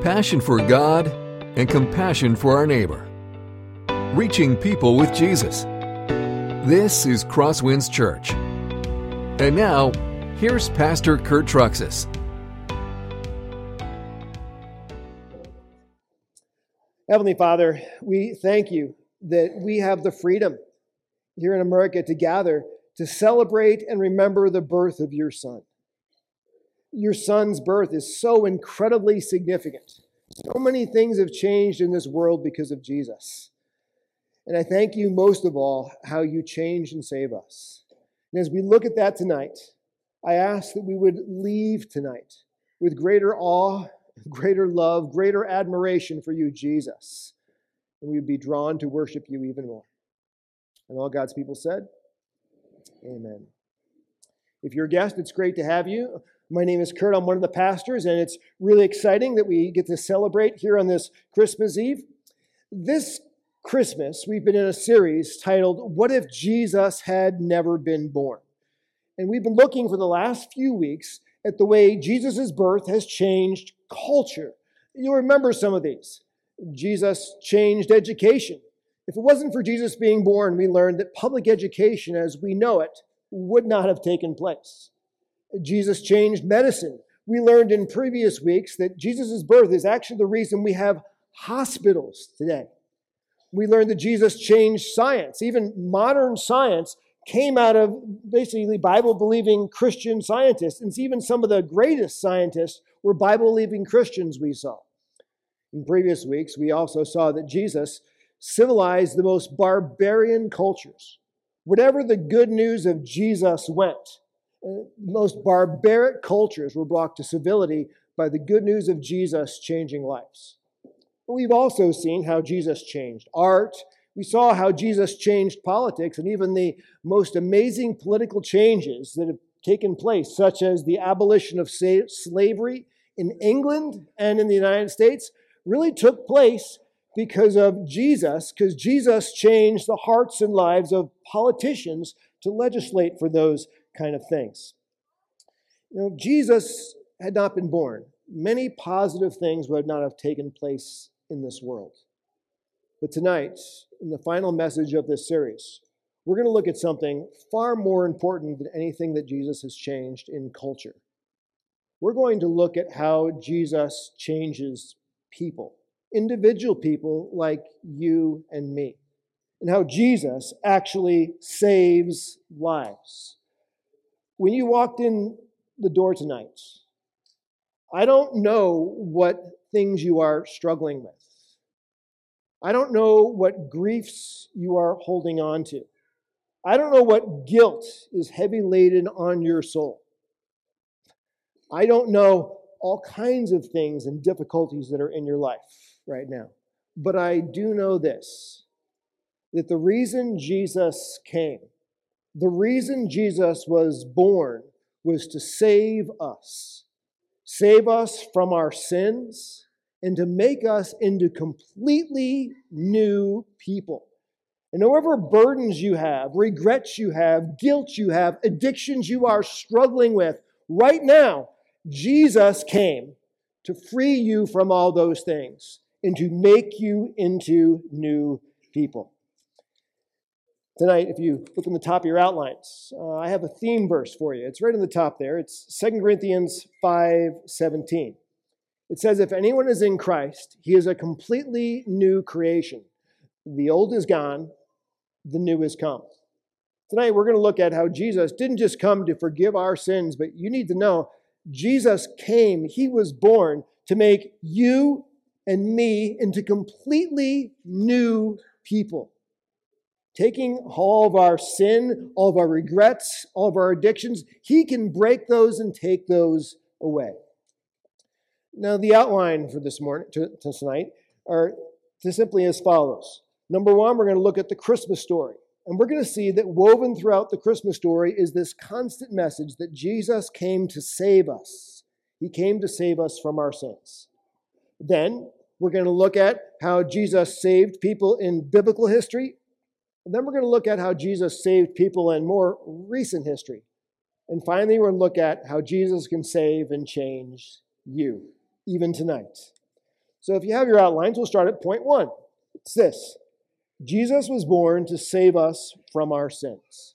passion for God and compassion for our neighbor. Reaching people with Jesus. This is Crosswinds Church. And now, here's Pastor Kurt Truxas. Heavenly Father, we thank you that we have the freedom here in America to gather to celebrate and remember the birth of your Son. Your Son's birth is so incredibly significant. So many things have changed in this world because of Jesus. And I thank you most of all how you change and save us. And as we look at that tonight, I ask that we would leave tonight with greater awe, greater love, greater admiration for you, Jesus. And we would be drawn to worship you even more. And all God's people said, Amen. If you're a guest, it's great to have you. My name is Kurt. I'm one of the pastors, and it's really exciting that we get to celebrate here on this Christmas Eve. This Christmas, we've been in a series titled, What If Jesus Had Never Been Born? And we've been looking for the last few weeks at the way Jesus' birth has changed culture. You'll remember some of these. Jesus changed education. If it wasn't for Jesus being born, we learned that public education as we know it would not have taken place. Jesus changed medicine. We learned in previous weeks that Jesus' birth is actually the reason we have hospitals today. We learned that Jesus changed science. Even modern science came out of basically Bible believing Christian scientists. And even some of the greatest scientists were Bible believing Christians we saw. In previous weeks, we also saw that Jesus civilized the most barbarian cultures. Whatever the good news of Jesus went, uh, most barbaric cultures were brought to civility by the good news of Jesus changing lives. We've also seen how Jesus changed art. We saw how Jesus changed politics and even the most amazing political changes that have taken place, such as the abolition of slavery in England and in the United States, really took place because of Jesus, because Jesus changed the hearts and lives of politicians to legislate for those kind of things. You know, Jesus had not been born. Many positive things would not have taken place in this world. But tonight, in the final message of this series, we're going to look at something far more important than anything that Jesus has changed in culture. We're going to look at how Jesus changes people, individual people like you and me, and how Jesus actually saves lives when you walked in the door tonight, I don't know what things you are struggling with. I don't know what griefs you are holding on to. I don't know what guilt is heavy laden on your soul. I don't know all kinds of things and difficulties that are in your life right now. But I do know this that the reason Jesus came the reason Jesus was born was to save us, save us from our sins, and to make us into completely new people. And however burdens you have, regrets you have, guilt you have, addictions you are struggling with, right now, Jesus came to free you from all those things and to make you into new people. Tonight, if you look in the top of your outlines, uh, I have a theme verse for you. It's right in the top there. It's 2 Corinthians 5 17. It says, If anyone is in Christ, he is a completely new creation. The old is gone, the new is come. Tonight, we're going to look at how Jesus didn't just come to forgive our sins, but you need to know Jesus came, he was born to make you and me into completely new people taking all of our sin, all of our regrets, all of our addictions, He can break those and take those away. Now, the outline for this morning, to, to tonight, are to simply as follows. Number one, we're going to look at the Christmas story. And we're going to see that woven throughout the Christmas story is this constant message that Jesus came to save us. He came to save us from our sins. Then we're going to look at how Jesus saved people in biblical history then we're going to look at how Jesus saved people in more recent history. And finally, we're going to look at how Jesus can save and change you, even tonight. So if you have your outlines, we'll start at point one. It's this Jesus was born to save us from our sins.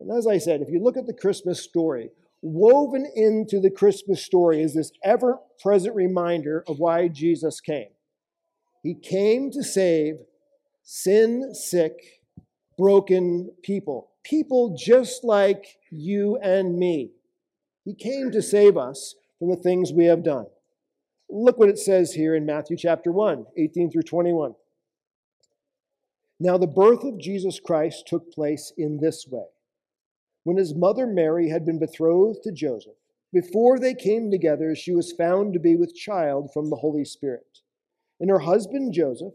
And as I said, if you look at the Christmas story, woven into the Christmas story is this ever present reminder of why Jesus came. He came to save sin sick, broken people, people just like you and me. He came to save us from the things we have done. Look what it says here in Matthew chapter 1, 18 through 21. Now, the birth of Jesus Christ took place in this way. When his mother Mary had been betrothed to Joseph, before they came together, she was found to be with child from the Holy Spirit. And her husband Joseph,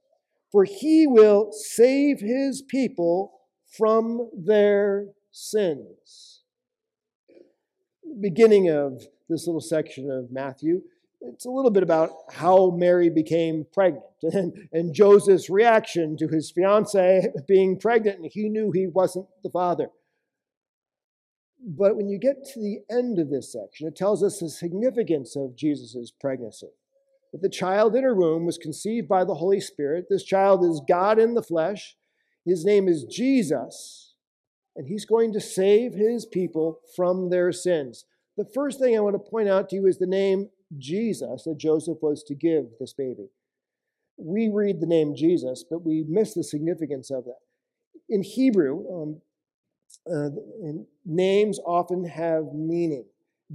for he will save his people from their sins. Beginning of this little section of Matthew it's a little bit about how Mary became pregnant and, and Joseph's reaction to his fiancee being pregnant, and he knew he wasn't the father. But when you get to the end of this section, it tells us the significance of Jesus' pregnancy. That the child in her womb was conceived by the Holy Spirit. This child is God in the flesh. His name is Jesus, and he's going to save his people from their sins. The first thing I want to point out to you is the name Jesus that Joseph was to give this baby. We read the name Jesus, but we miss the significance of that. In Hebrew, um, uh, names often have meaning.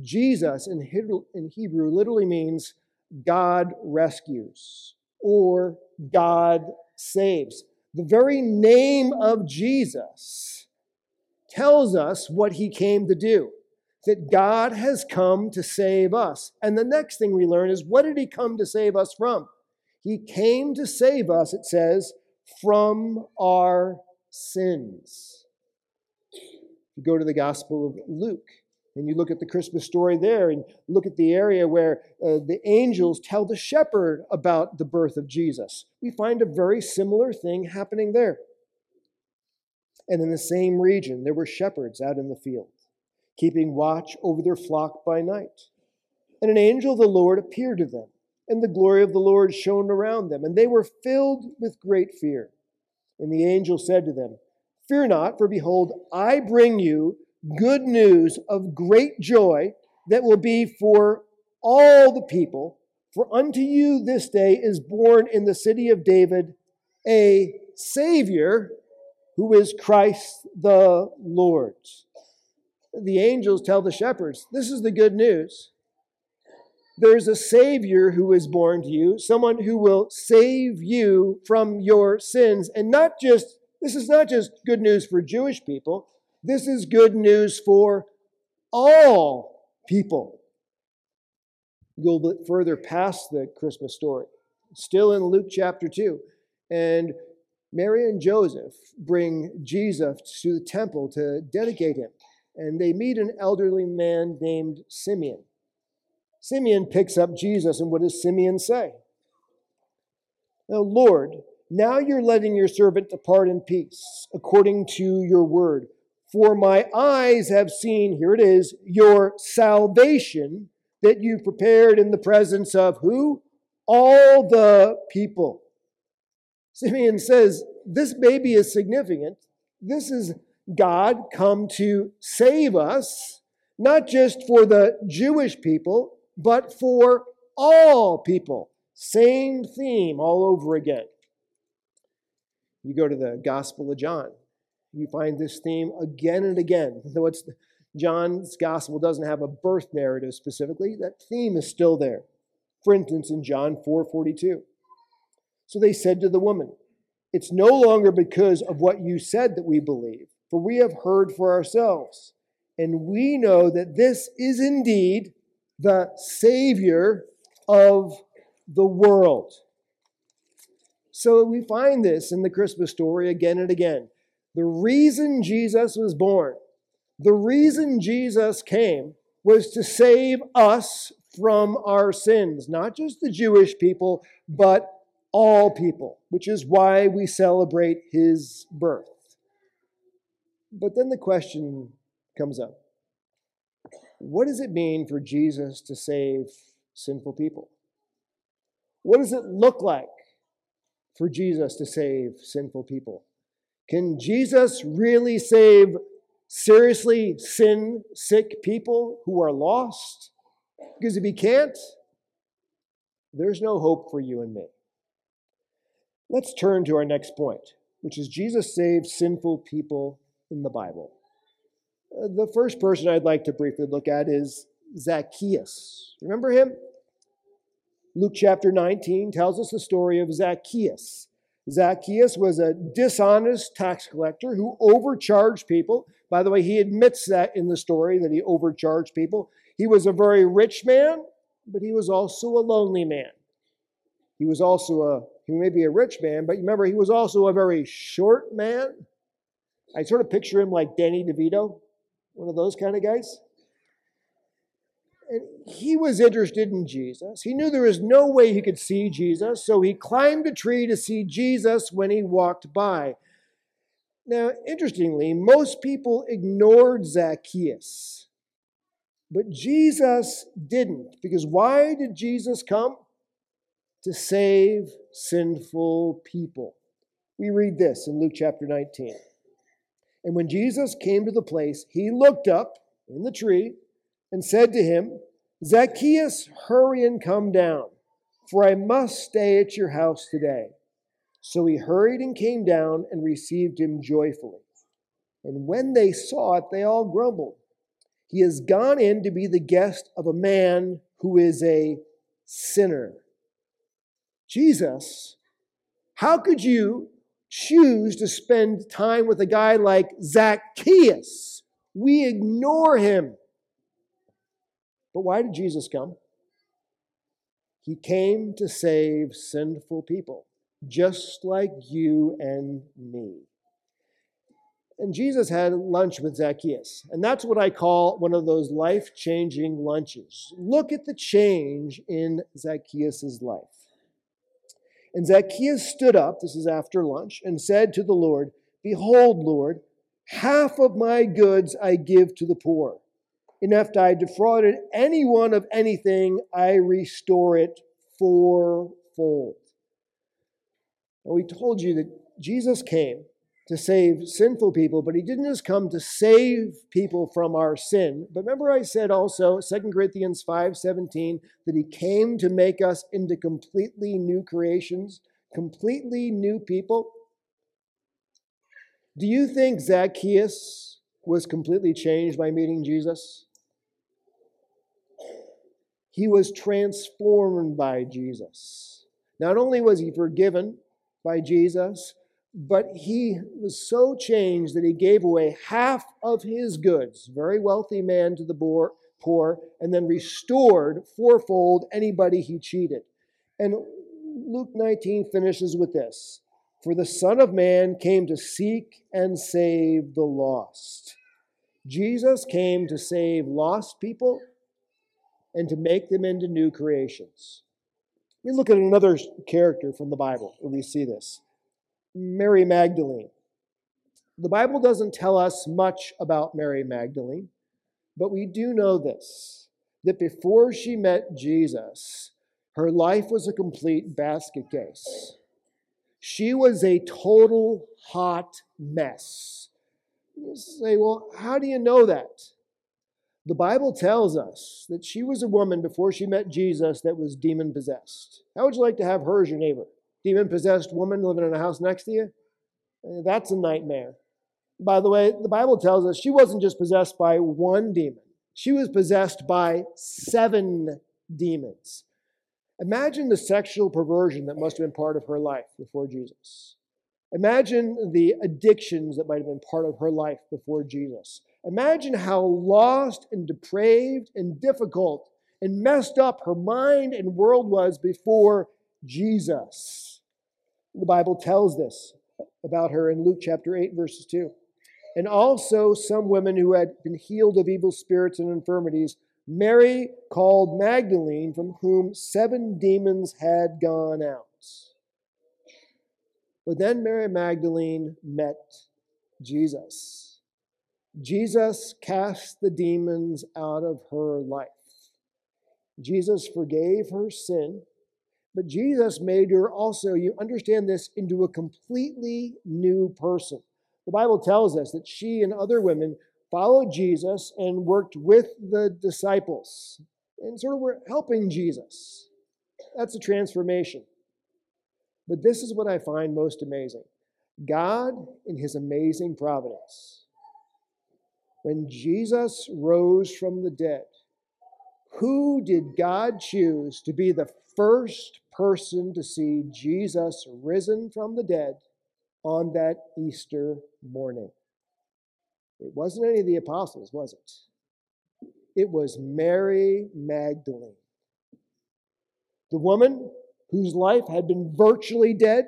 Jesus in Hebrew, in Hebrew literally means God rescues or God saves. The very name of Jesus tells us what he came to do that God has come to save us. And the next thing we learn is what did he come to save us from? He came to save us, it says, from our sins. You go to the Gospel of Luke and you look at the Christmas story there and look at the area where uh, the angels tell the shepherd about the birth of Jesus. We find a very similar thing happening there. And in the same region, there were shepherds out in the field keeping watch over their flock by night. And an angel of the Lord appeared to them, and the glory of the Lord shone around them, and they were filled with great fear. And the angel said to them, Fear not, for behold, I bring you good news of great joy that will be for all the people. For unto you this day is born in the city of David a Savior who is Christ the Lord the angels tell the shepherds, This is the good news. There's a Savior who is born to you, someone who will save you from your sins. And not just, this is not just good news for Jewish people, this is good news for all people. Go a bit further past the Christmas story, still in Luke chapter 2. And Mary and Joseph bring Jesus to the temple to dedicate him and they meet an elderly man named Simeon. Simeon picks up Jesus, and what does Simeon say? Now, Lord, now you're letting your servant depart in peace, according to your word. For my eyes have seen, here it is, your salvation that you prepared in the presence of who? All the people. Simeon says, This baby is significant. This is God come to save us, not just for the Jewish people, but for all people. Same theme all over again. You go to the Gospel of John, you find this theme again and again. Though it's John's Gospel doesn't have a birth narrative specifically, that theme is still there. For instance, in John 4:42. So they said to the woman, It's no longer because of what you said that we believe for we have heard for ourselves, and we know that this is indeed the Savior of the world. So we find this in the Christmas story again and again. The reason Jesus was born, the reason Jesus came, was to save us from our sins, not just the Jewish people, but all people, which is why we celebrate his birth. But then the question comes up what does it mean for Jesus to save sinful people? What does it look like for Jesus to save sinful people? Can Jesus really save seriously sin sick people who are lost? Because if he can't, there's no hope for you and me. Let's turn to our next point, which is Jesus saved sinful people in the Bible. Uh, the first person I'd like to briefly look at is Zacchaeus. Remember him? Luke chapter 19 tells us the story of Zacchaeus. Zacchaeus was a dishonest tax collector who overcharged people. By the way, he admits that in the story that he overcharged people. He was a very rich man, but he was also a lonely man. He was also a, he may be a rich man, but remember, he was also a very short man. I sort of picture him like Danny DeVito, one of those kind of guys. And he was interested in Jesus. He knew there was no way he could see Jesus, so he climbed a tree to see Jesus when he walked by. Now, interestingly, most people ignored Zacchaeus, but Jesus didn't. Because why did Jesus come? To save sinful people. We read this in Luke chapter 19. And when Jesus came to the place, he looked up in the tree and said to him, Zacchaeus, hurry and come down, for I must stay at your house today. So he hurried and came down and received him joyfully. And when they saw it, they all grumbled. He has gone in to be the guest of a man who is a sinner. Jesus, how could you choose to spend time with a guy like Zacchaeus. We ignore him. But why did Jesus come? He came to save sinful people, just like you and me. And Jesus had lunch with Zacchaeus. And that's what I call one of those life changing lunches. Look at the change in Zacchaeus' life. And Zacchaeus stood up, this is after lunch, and said to the Lord, Behold, Lord, half of my goods I give to the poor. And if I defrauded anyone of anything, I restore it fourfold. And we told you that Jesus came to save sinful people, but he didn't just come to save people from our sin. But remember I said also, 2 Corinthians 5:17, that he came to make us into completely new creations, completely new people. Do you think Zacchaeus was completely changed by meeting Jesus? He was transformed by Jesus. Not only was he forgiven by Jesus, but he was so changed that he gave away half of his goods, very wealthy man to the poor, and then restored fourfold anybody he cheated. And Luke 19 finishes with this For the Son of Man came to seek and save the lost. Jesus came to save lost people and to make them into new creations. We look at another character from the Bible where we see this. Mary Magdalene. The Bible doesn't tell us much about Mary Magdalene, but we do know this that before she met Jesus, her life was a complete basket case. She was a total hot mess. You say, well, how do you know that? The Bible tells us that she was a woman before she met Jesus that was demon possessed. How would you like to have her as your neighbor? demon possessed woman living in a house next to you? Eh, that's a nightmare. By the way, the Bible tells us she wasn't just possessed by one demon, she was possessed by seven demons. Imagine the sexual perversion that must have been part of her life before Jesus. Imagine the addictions that might have been part of her life before Jesus. Imagine how lost and depraved and difficult and messed up her mind and world was before Jesus. The Bible tells this about her in Luke chapter 8, verses 2. And also some women who had been healed of evil spirits and infirmities, Mary called Magdalene, from whom seven demons had gone out. But then Mary Magdalene met Jesus. Jesus cast the demons out of her life. Jesus forgave her sin, but Jesus made her also, you understand this, into a completely new person. The Bible tells us that she and other women followed Jesus and worked with the disciples and sort of were helping Jesus. That's a transformation. But this is what I find most amazing God, in his amazing providence, when Jesus rose from the dead, who did God choose to be the first person to see Jesus risen from the dead on that Easter morning? It wasn't any of the apostles, was it? It was Mary Magdalene. The woman whose life had been virtually dead,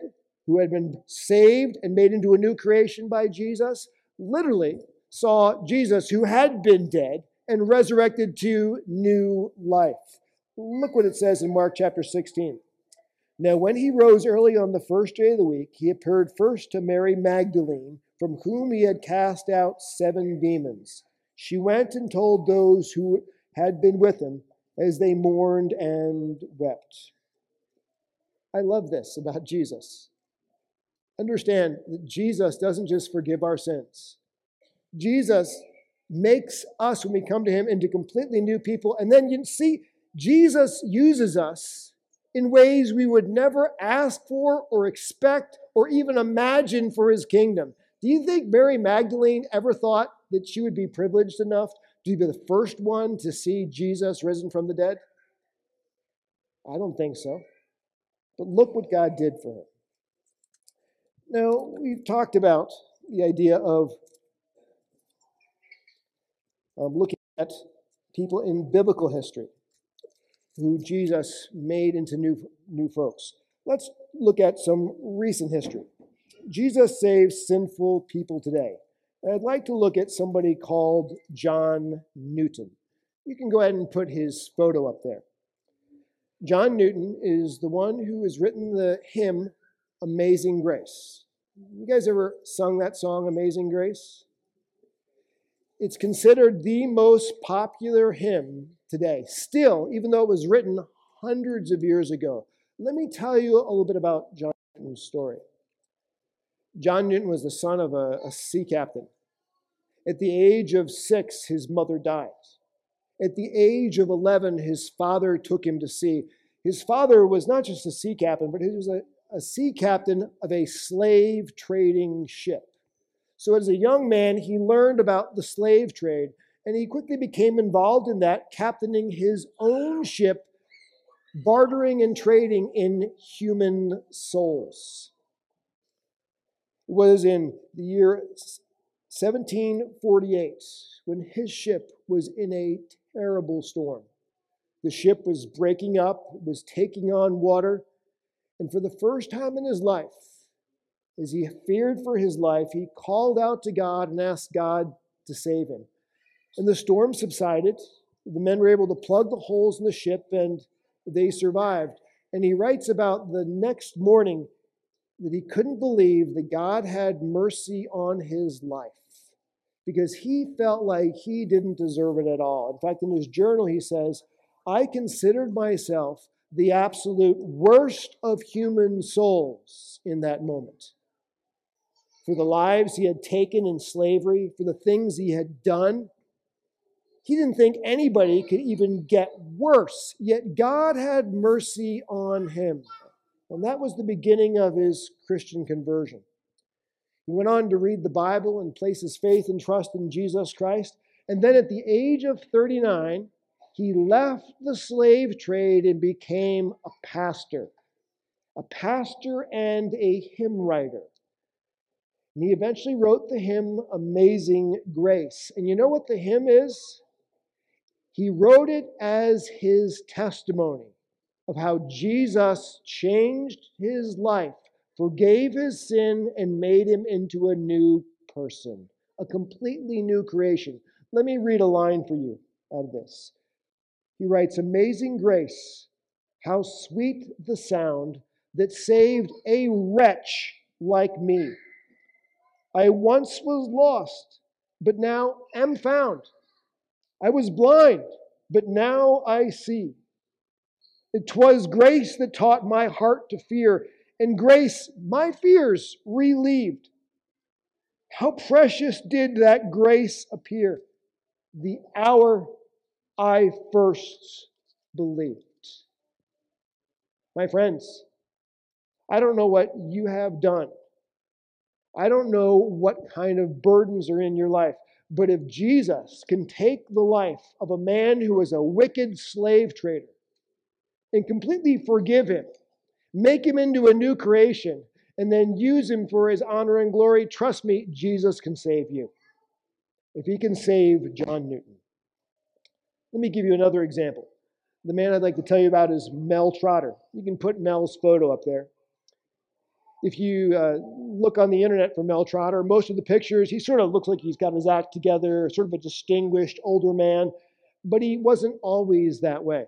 who had been saved and made into a new creation by Jesus, literally saw Jesus, who had been dead, and resurrected to new life. Look what it says in Mark chapter 16. Now, when he rose early on the first day of the week, he appeared first to Mary Magdalene, from whom he had cast out seven demons. She went and told those who had been with him as they mourned and wept. I love this about Jesus. Understand that Jesus doesn't just forgive our sins. Jesus makes us, when we come to Him, into completely new people. And then you see, Jesus uses us in ways we would never ask for or expect or even imagine for His kingdom. Do you think Mary Magdalene ever thought that she would be privileged enough to be the first one to see Jesus risen from the dead? I don't think so. But look what God did for her. Now, we've talked about the idea of um, looking at people in biblical history who Jesus made into new, new folks. Let's look at some recent history. Jesus saves sinful people today. I'd like to look at somebody called John Newton. You can go ahead and put his photo up there. John Newton is the one who has written the hymn Amazing Grace. You guys ever sung that song, Amazing Grace? It's considered the most popular hymn today, still, even though it was written hundreds of years ago. Let me tell you a little bit about John Newton's story. John Newton was the son of a, a sea captain. At the age of six, his mother died. At the age of 11, his father took him to sea. His father was not just a sea captain, but he was a, a sea captain of a slave trading ship. So, as a young man, he learned about the slave trade and he quickly became involved in that, captaining his own ship, bartering and trading in human souls. It was in the year 1748 when his ship was in a terrible storm. The ship was breaking up, it was taking on water, and for the first time in his life, as he feared for his life, he called out to God and asked God to save him. And the storm subsided. The men were able to plug the holes in the ship and they survived. And he writes about the next morning that he couldn't believe that God had mercy on his life because he felt like he didn't deserve it at all. In fact, in his journal, he says, I considered myself the absolute worst of human souls in that moment. For the lives he had taken in slavery, for the things he had done, he didn't think anybody could even get worse. Yet God had mercy on him. And that was the beginning of his Christian conversion. He went on to read the Bible and place his faith and trust in Jesus Christ. And then at the age of 39, he left the slave trade and became a pastor, a pastor and a hymn writer. And he eventually wrote the hymn Amazing Grace. And you know what the hymn is? He wrote it as his testimony of how Jesus changed his life forgave his sin, and made him into a new person, a completely new creation. Let me read a line for you out of this. He writes Amazing grace, how sweet the sound that saved a wretch like me. I once was lost, but now am found. I was blind, but now I see. It was grace that taught my heart to fear, and grace my fears relieved. How precious did that grace appear the hour I first believed. My friends, I don't know what you have done. I don't know what kind of burdens are in your life. But if Jesus can take the life of a man who was a wicked slave trader and completely forgive him, make him into a new creation, and then use him for his honor and glory, trust me, Jesus can save you. If he can save John Newton. Let me give you another example. The man I'd like to tell you about is Mel Trotter. You can put Mel's photo up there. If you uh, look on the internet for Mel Trotter, most of the pictures, he sort of looks like he's got his act together, sort of a distinguished older man, but he wasn't always that way.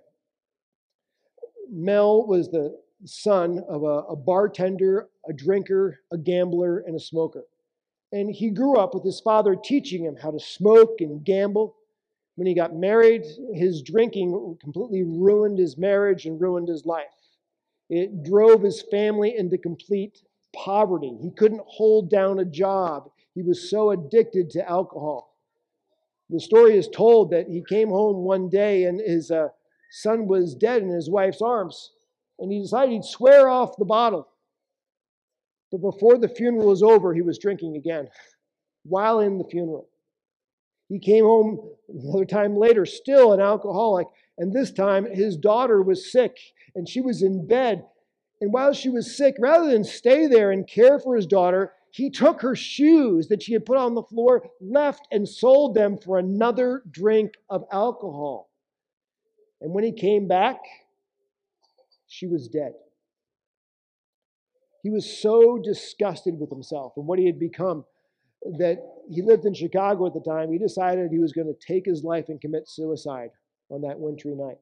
Mel was the son of a, a bartender, a drinker, a gambler, and a smoker. And he grew up with his father teaching him how to smoke and gamble. When he got married, his drinking completely ruined his marriage and ruined his life. It drove his family into complete poverty. He couldn't hold down a job. He was so addicted to alcohol. The story is told that he came home one day and his uh, son was dead in his wife's arms, and he decided he'd swear off the bottle. But before the funeral was over, he was drinking again while in the funeral. He came home another time later, still an alcoholic, and this time his daughter was sick and she was in bed. And while she was sick, rather than stay there and care for his daughter, he took her shoes that she had put on the floor, left, and sold them for another drink of alcohol. And when he came back, she was dead. He was so disgusted with himself and what he had become that he lived in Chicago at the time. He decided he was going to take his life and commit suicide on that wintry night.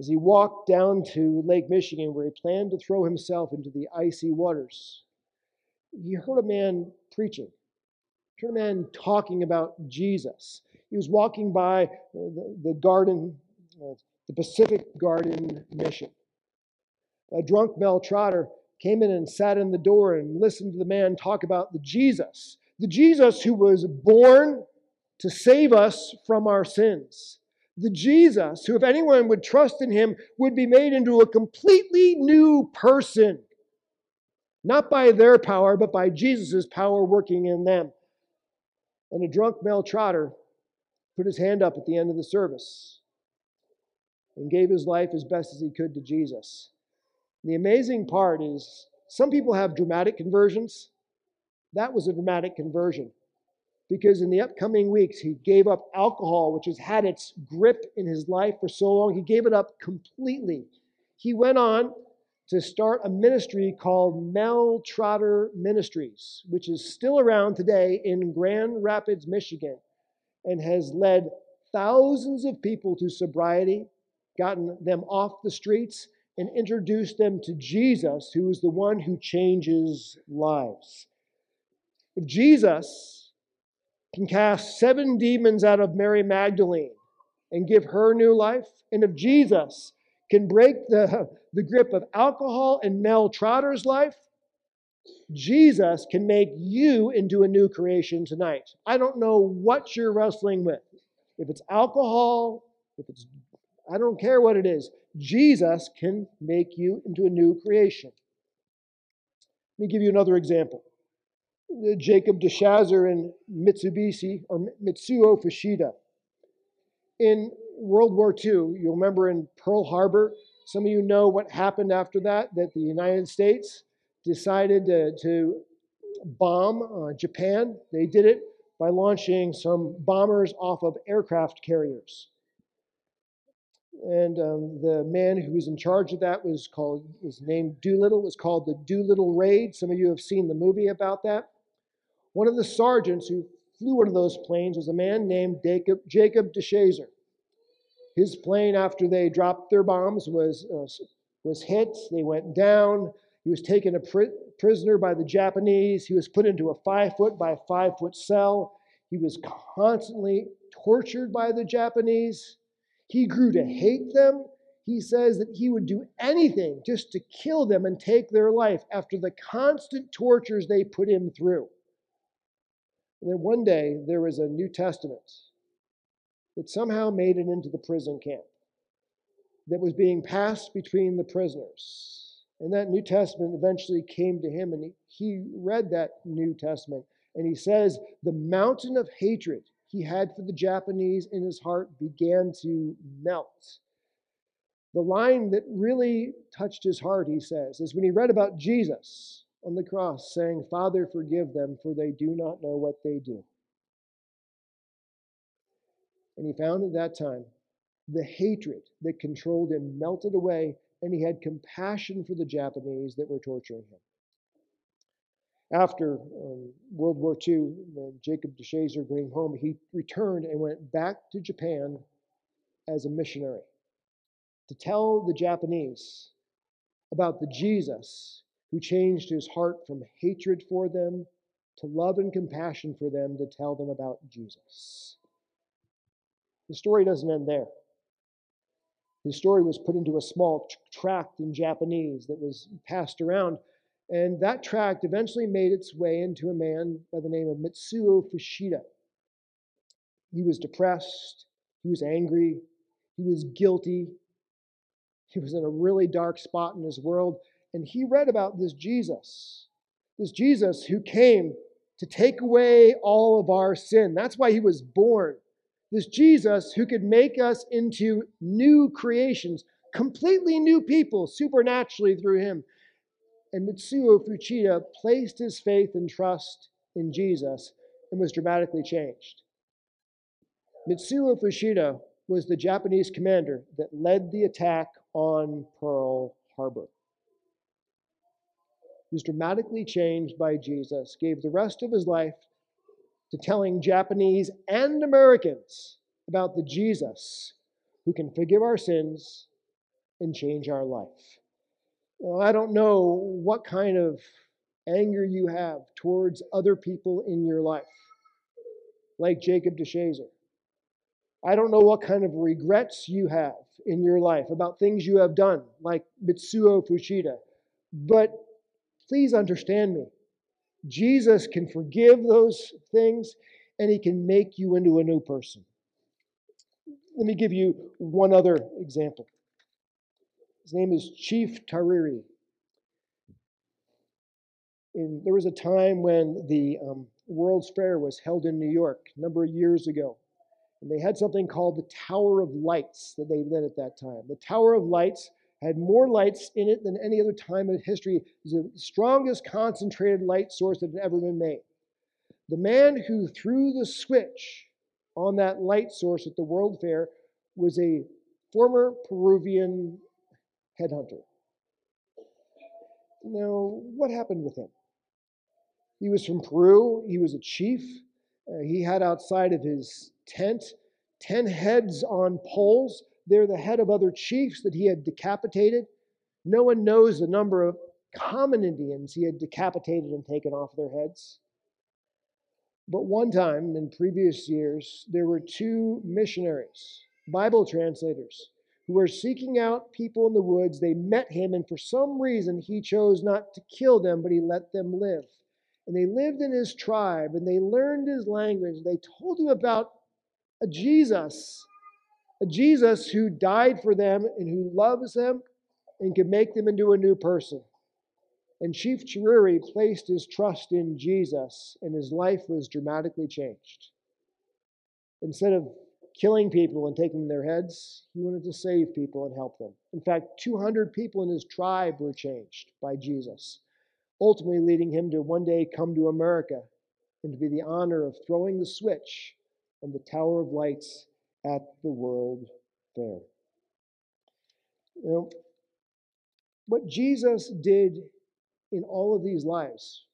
As he walked down to Lake Michigan, where he planned to throw himself into the icy waters, he heard a man preaching. He heard a man talking about Jesus. He was walking by the, garden, uh, the Pacific Garden Mission. A drunk Mel Trotter came in and sat in the door and listened to the man talk about the Jesus, the Jesus who was born to save us from our sins. The Jesus who, if anyone would trust in him, would be made into a completely new person. Not by their power, but by Jesus' power working in them. And a drunk Mel Trotter put his hand up at the end of the service and gave his life as best as he could to Jesus. The amazing part is some people have dramatic conversions. That was a dramatic conversion because in the upcoming weeks, he gave up alcohol, which has had its grip in his life for so long. He gave it up completely. He went on to start a ministry called Mel Trotter Ministries, which is still around today in Grand Rapids, Michigan, and has led thousands of people to sobriety, gotten them off the streets, and introduce them to Jesus, who is the one who changes lives. If Jesus can cast seven demons out of Mary Magdalene and give her new life, and if Jesus can break the, the grip of alcohol in Mel Trotter's life, Jesus can make you into a new creation tonight. I don't know what you're wrestling with. If it's alcohol, if it's, I don't care what it is. Jesus can make you into a new creation. Let me give you another example. Jacob DeShazer and Mitsubishi, or Mitsuo Fuchida. In World War II, you'll remember in Pearl Harbor, some of you know what happened after that, that the United States decided to, to bomb uh, Japan. They did it by launching some bombers off of aircraft carriers. And um, the man who was in charge of that was called was named Doolittle. It was called the Doolittle Raid. Some of you have seen the movie about that. One of the sergeants who flew one of those planes was a man named Jacob, Jacob DeShazer. His plane, after they dropped their bombs, was, uh, was hit. They went down. He was taken a pri- prisoner by the Japanese. He was put into a five foot by five foot cell. He was constantly tortured by the Japanese. He grew to hate them. He says that he would do anything just to kill them and take their life after the constant tortures they put him through. And then one day there was a New Testament that somehow made it into the prison camp that was being passed between the prisoners. And that New Testament eventually came to him, and he, read that New Testament. And he says, The mountain of hatred he had for the Japanese in his heart began to melt. The line that really touched his heart, he says, is when he read about Jesus on the cross saying, Father, forgive them, for they do not know what they do. And he found at that time the hatred that controlled him melted away, and he had compassion for the Japanese that were torturing him. After um, World War II, when Jacob DeShazer came home, he returned and went back to Japan as a missionary to tell the Japanese about the Jesus who changed his heart from hatred for them to love and compassion for them to tell them about Jesus. The story doesn't end there. His story was put into a small tract in Japanese that was passed around and that tract eventually made its way into a man by the name of Mitsuo Fuchida. He was depressed, he was angry, he was guilty, he was in a really dark spot in his world. And he read about this Jesus, this Jesus who came to take away all of our sin. That's why he was born. This Jesus who could make us into new creations, completely new people supernaturally through him and Mitsuo Fuchida placed his faith and trust in Jesus and was dramatically changed. Mitsuo Fuchida was the Japanese commander that led the attack on Pearl Harbor. Was dramatically changed by Jesus, gave the rest of his life to telling Japanese and Americans about the Jesus who can forgive our sins and change our life. Well, I don't know what kind of anger you have towards other people in your life, like Jacob DeShazer. I don't know what kind of regrets you have in your life about things you have done, like Mitsuo Fuchida. But please understand me. Jesus can forgive those things and he can make you into a new person. Let me give you one other example. His name is Chief Tariri. And there was a time when the um, World's Fair was held in New York a number of years ago. And they had something called the Tower of Lights that they lit at that time. The Tower of Lights had more lights in it than any other time in history. It was the strongest concentrated light source that had ever been made. The man who threw the switch on that light source at the World Fair was a former Peruvian headhunter. Now, what happened with him? He was from Peru. He was a chief. Uh, he had outside of his tent 10 heads on poles. They're the head of other chiefs that he had decapitated. No one knows the number of common Indians he had decapitated and taken off their heads. But one time in previous years, there were two missionaries, Bible translators, who were seeking out people in the woods. They met him, and for some reason, he chose not to kill them, but he let them live. And they lived in his tribe, and they learned his language. They told him about a Jesus, a Jesus who died for them and who loves them and can make them into a new person. And Chief Chiruri placed his trust in Jesus, and his life was dramatically changed. Instead of killing people and taking their heads. He wanted to save people and help them. In fact, 200 people in his tribe were changed by Jesus, ultimately leading him to one day come to America and to be the honor of throwing the switch on the Tower of Lights at the World Fair. You know, what Jesus did in all of these lives,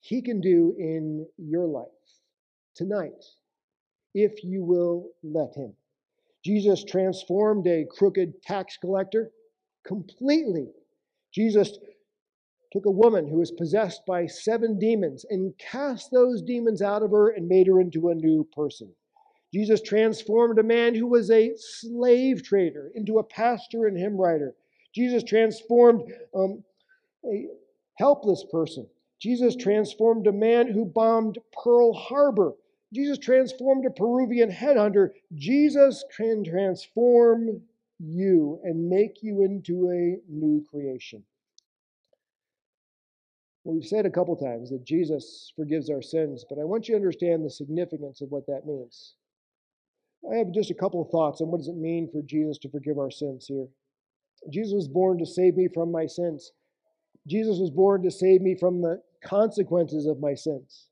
he can do in your life tonight if you will let him. Jesus transformed a crooked tax collector completely. Jesus took a woman who was possessed by seven demons and cast those demons out of her and made her into a new person. Jesus transformed a man who was a slave trader into a pastor and hymn writer. Jesus transformed um, a helpless person. Jesus transformed a man who bombed Pearl Harbor. Jesus transformed a Peruvian headhunter. Jesus can transform you and make you into a new creation. We've said a couple times that Jesus forgives our sins, but I want you to understand the significance of what that means. I have just a couple of thoughts on what does it mean for Jesus to forgive our sins here. Jesus was born to save me from my sins. Jesus was born to save me from the consequences of my sins.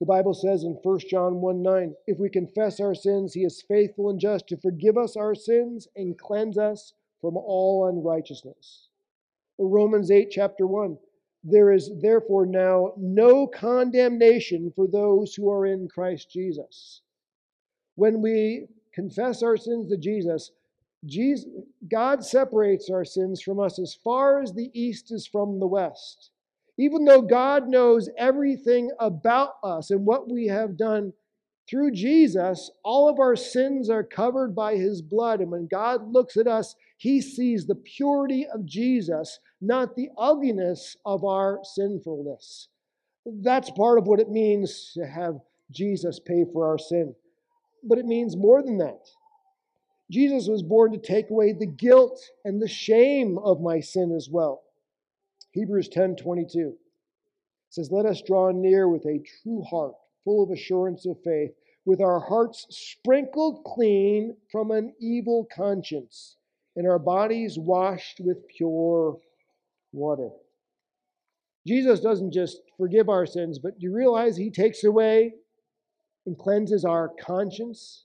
The Bible says in 1 John 1 9, if we confess our sins, he is faithful and just to forgive us our sins and cleanse us from all unrighteousness. Romans 8, chapter 1, there is therefore now no condemnation for those who are in Christ Jesus. When we confess our sins to Jesus, Jesus, God separates our sins from us as far as the east is from the west. Even though God knows everything about us and what we have done through Jesus, all of our sins are covered by his blood. And when God looks at us, he sees the purity of Jesus, not the ugliness of our sinfulness. That's part of what it means to have Jesus pay for our sin. But it means more than that. Jesus was born to take away the guilt and the shame of my sin as well. Hebrews 10 22 says, Let us draw near with a true heart, full of assurance of faith, with our hearts sprinkled clean from an evil conscience, and our bodies washed with pure water. Jesus doesn't just forgive our sins, but you realize he takes away and cleanses our conscience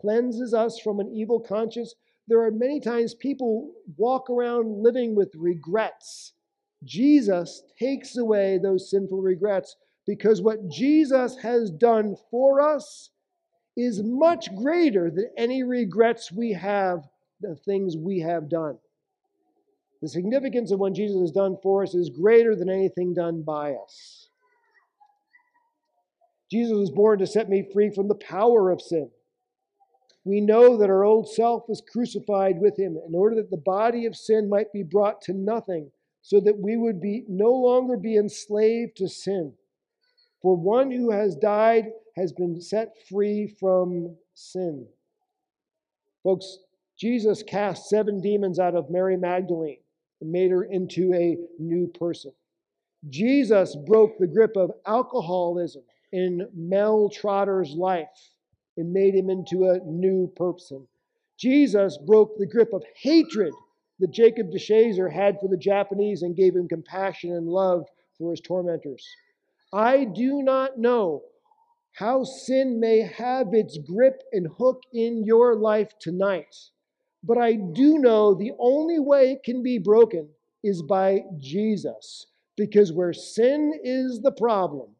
cleanses us from an evil conscience. There are many times people walk around living with regrets. Jesus takes away those sinful regrets because what Jesus has done for us is much greater than any regrets we have, the things we have done. The significance of what Jesus has done for us is greater than anything done by us. Jesus was born to set me free from the power of sin we know that our old self was crucified with him in order that the body of sin might be brought to nothing, so that we would be no longer be enslaved to sin. For one who has died has been set free from sin. Folks, Jesus cast seven demons out of Mary Magdalene and made her into a new person. Jesus broke the grip of alcoholism in Mel Trotter's life and made him into a new person. Jesus broke the grip of hatred that Jacob DeShazer had for the Japanese and gave him compassion and love for his tormentors. I do not know how sin may have its grip and hook in your life tonight, but I do know the only way it can be broken is by Jesus. Because where sin is the problem,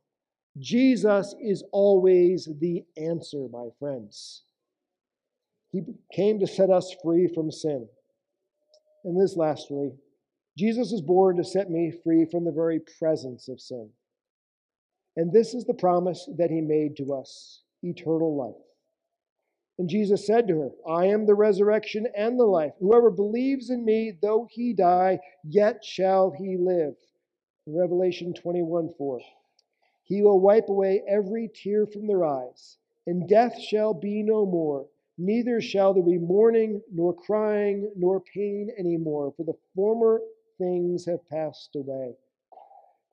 Jesus is always the answer, my friends. He came to set us free from sin. And this, lastly, Jesus was born to set me free from the very presence of sin. And this is the promise that he made to us eternal life. And Jesus said to her, I am the resurrection and the life. Whoever believes in me, though he die, yet shall he live. Revelation 21 4. He will wipe away every tear from their eyes, and death shall be no more. Neither shall there be mourning, nor crying, nor pain any more, for the former things have passed away.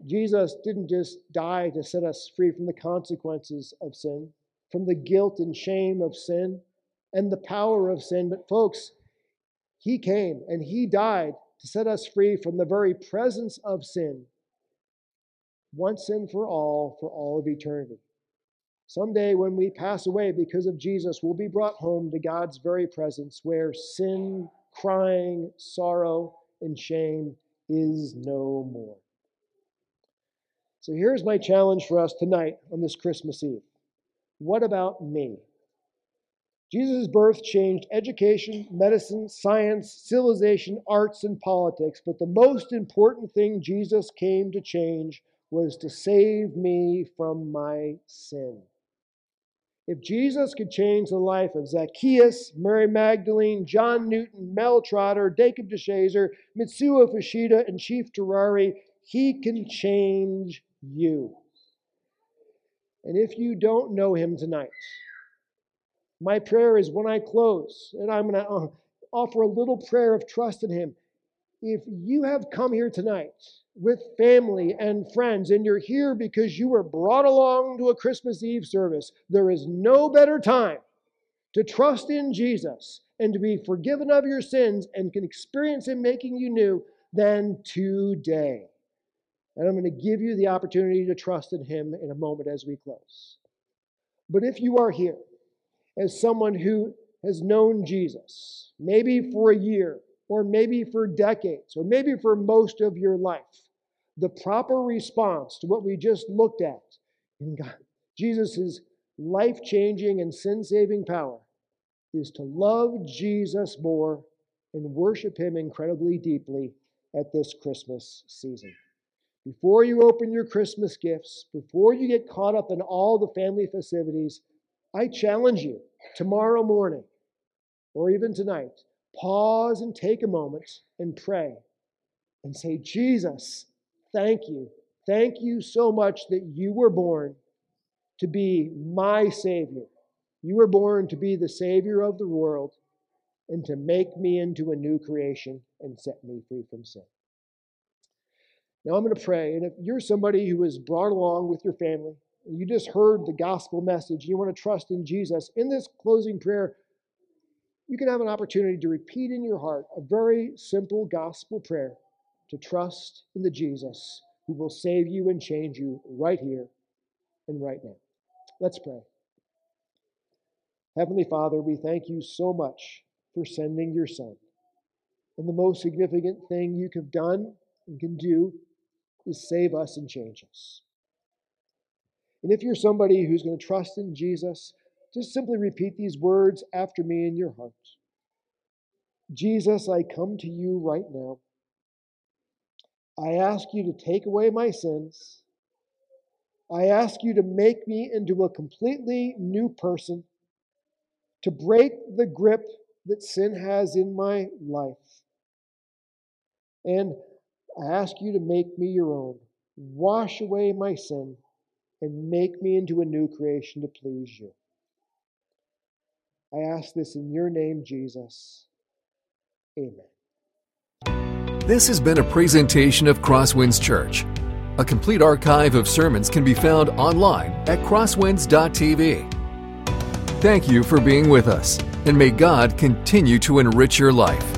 Jesus didn't just die to set us free from the consequences of sin, from the guilt and shame of sin, and the power of sin, but folks, He came and He died to set us free from the very presence of sin once and for all for all of eternity. Someday, when we pass away because of Jesus, we'll be brought home to God's very presence where sin crying, sorrow, and shame is no more. So here's my challenge for us tonight on this Christmas Eve. What about me? Jesus' birth changed education, medicine, science, civilization, arts, and politics, but the most important thing Jesus came to change was to save me from my sin. If Jesus could change the life of Zacchaeus, Mary Magdalene, John Newton, Mel Trotter, Jacob DeShazer, Mitsuo Fuchida, and Chief Tariri, he can change you. And if you don't know him tonight, my prayer is when I close, and I'm going to uh, offer a little prayer of trust in him. If you have come here tonight with family and friends, and you're here because you were brought along to a Christmas Eve service, there is no better time to trust in Jesus and to be forgiven of your sins and can experience Him making you new than today. And I'm going to give you the opportunity to trust in Him in a moment as we close. But if you are here as someone who has known Jesus, maybe for a year, or maybe for decades, or maybe for most of your life, the proper response to what we just looked at in God, Jesus' life changing and sin saving power is to love Jesus more and worship Him incredibly deeply at this Christmas season. Before you open your Christmas gifts, before you get caught up in all the family festivities, I challenge you tomorrow morning or even tonight, pause and take a moment and pray and say, Jesus, thank you. Thank you so much that you were born to be my Savior. You were born to be the Savior of the world and to make me into a new creation and set me free from sin. Now I'm going to pray. And if you're somebody who was brought along with your family, and you just heard the gospel message, you want to trust in Jesus, in this closing prayer, you can have an opportunity to repeat in your heart a very simple gospel prayer to trust in the Jesus who will save you and change you right here and right now. Let's pray. Heavenly Father, we thank you so much for sending your Son. And the most significant thing you have done and can do is save us and change us. And if you're somebody who's going to trust in Jesus, just simply repeat these words after me in your heart. Jesus, I come to you right now. I ask you to take away my sins. I ask you to make me into a completely new person, to break the grip that sin has in my life. And I ask you to make me your own. Wash away my sin and make me into a new creation to please you. I ask this in your name, Jesus. Amen. This has been a presentation of Crosswinds Church. A complete archive of sermons can be found online at crosswinds.tv. Thank you for being with us, and may God continue to enrich your life.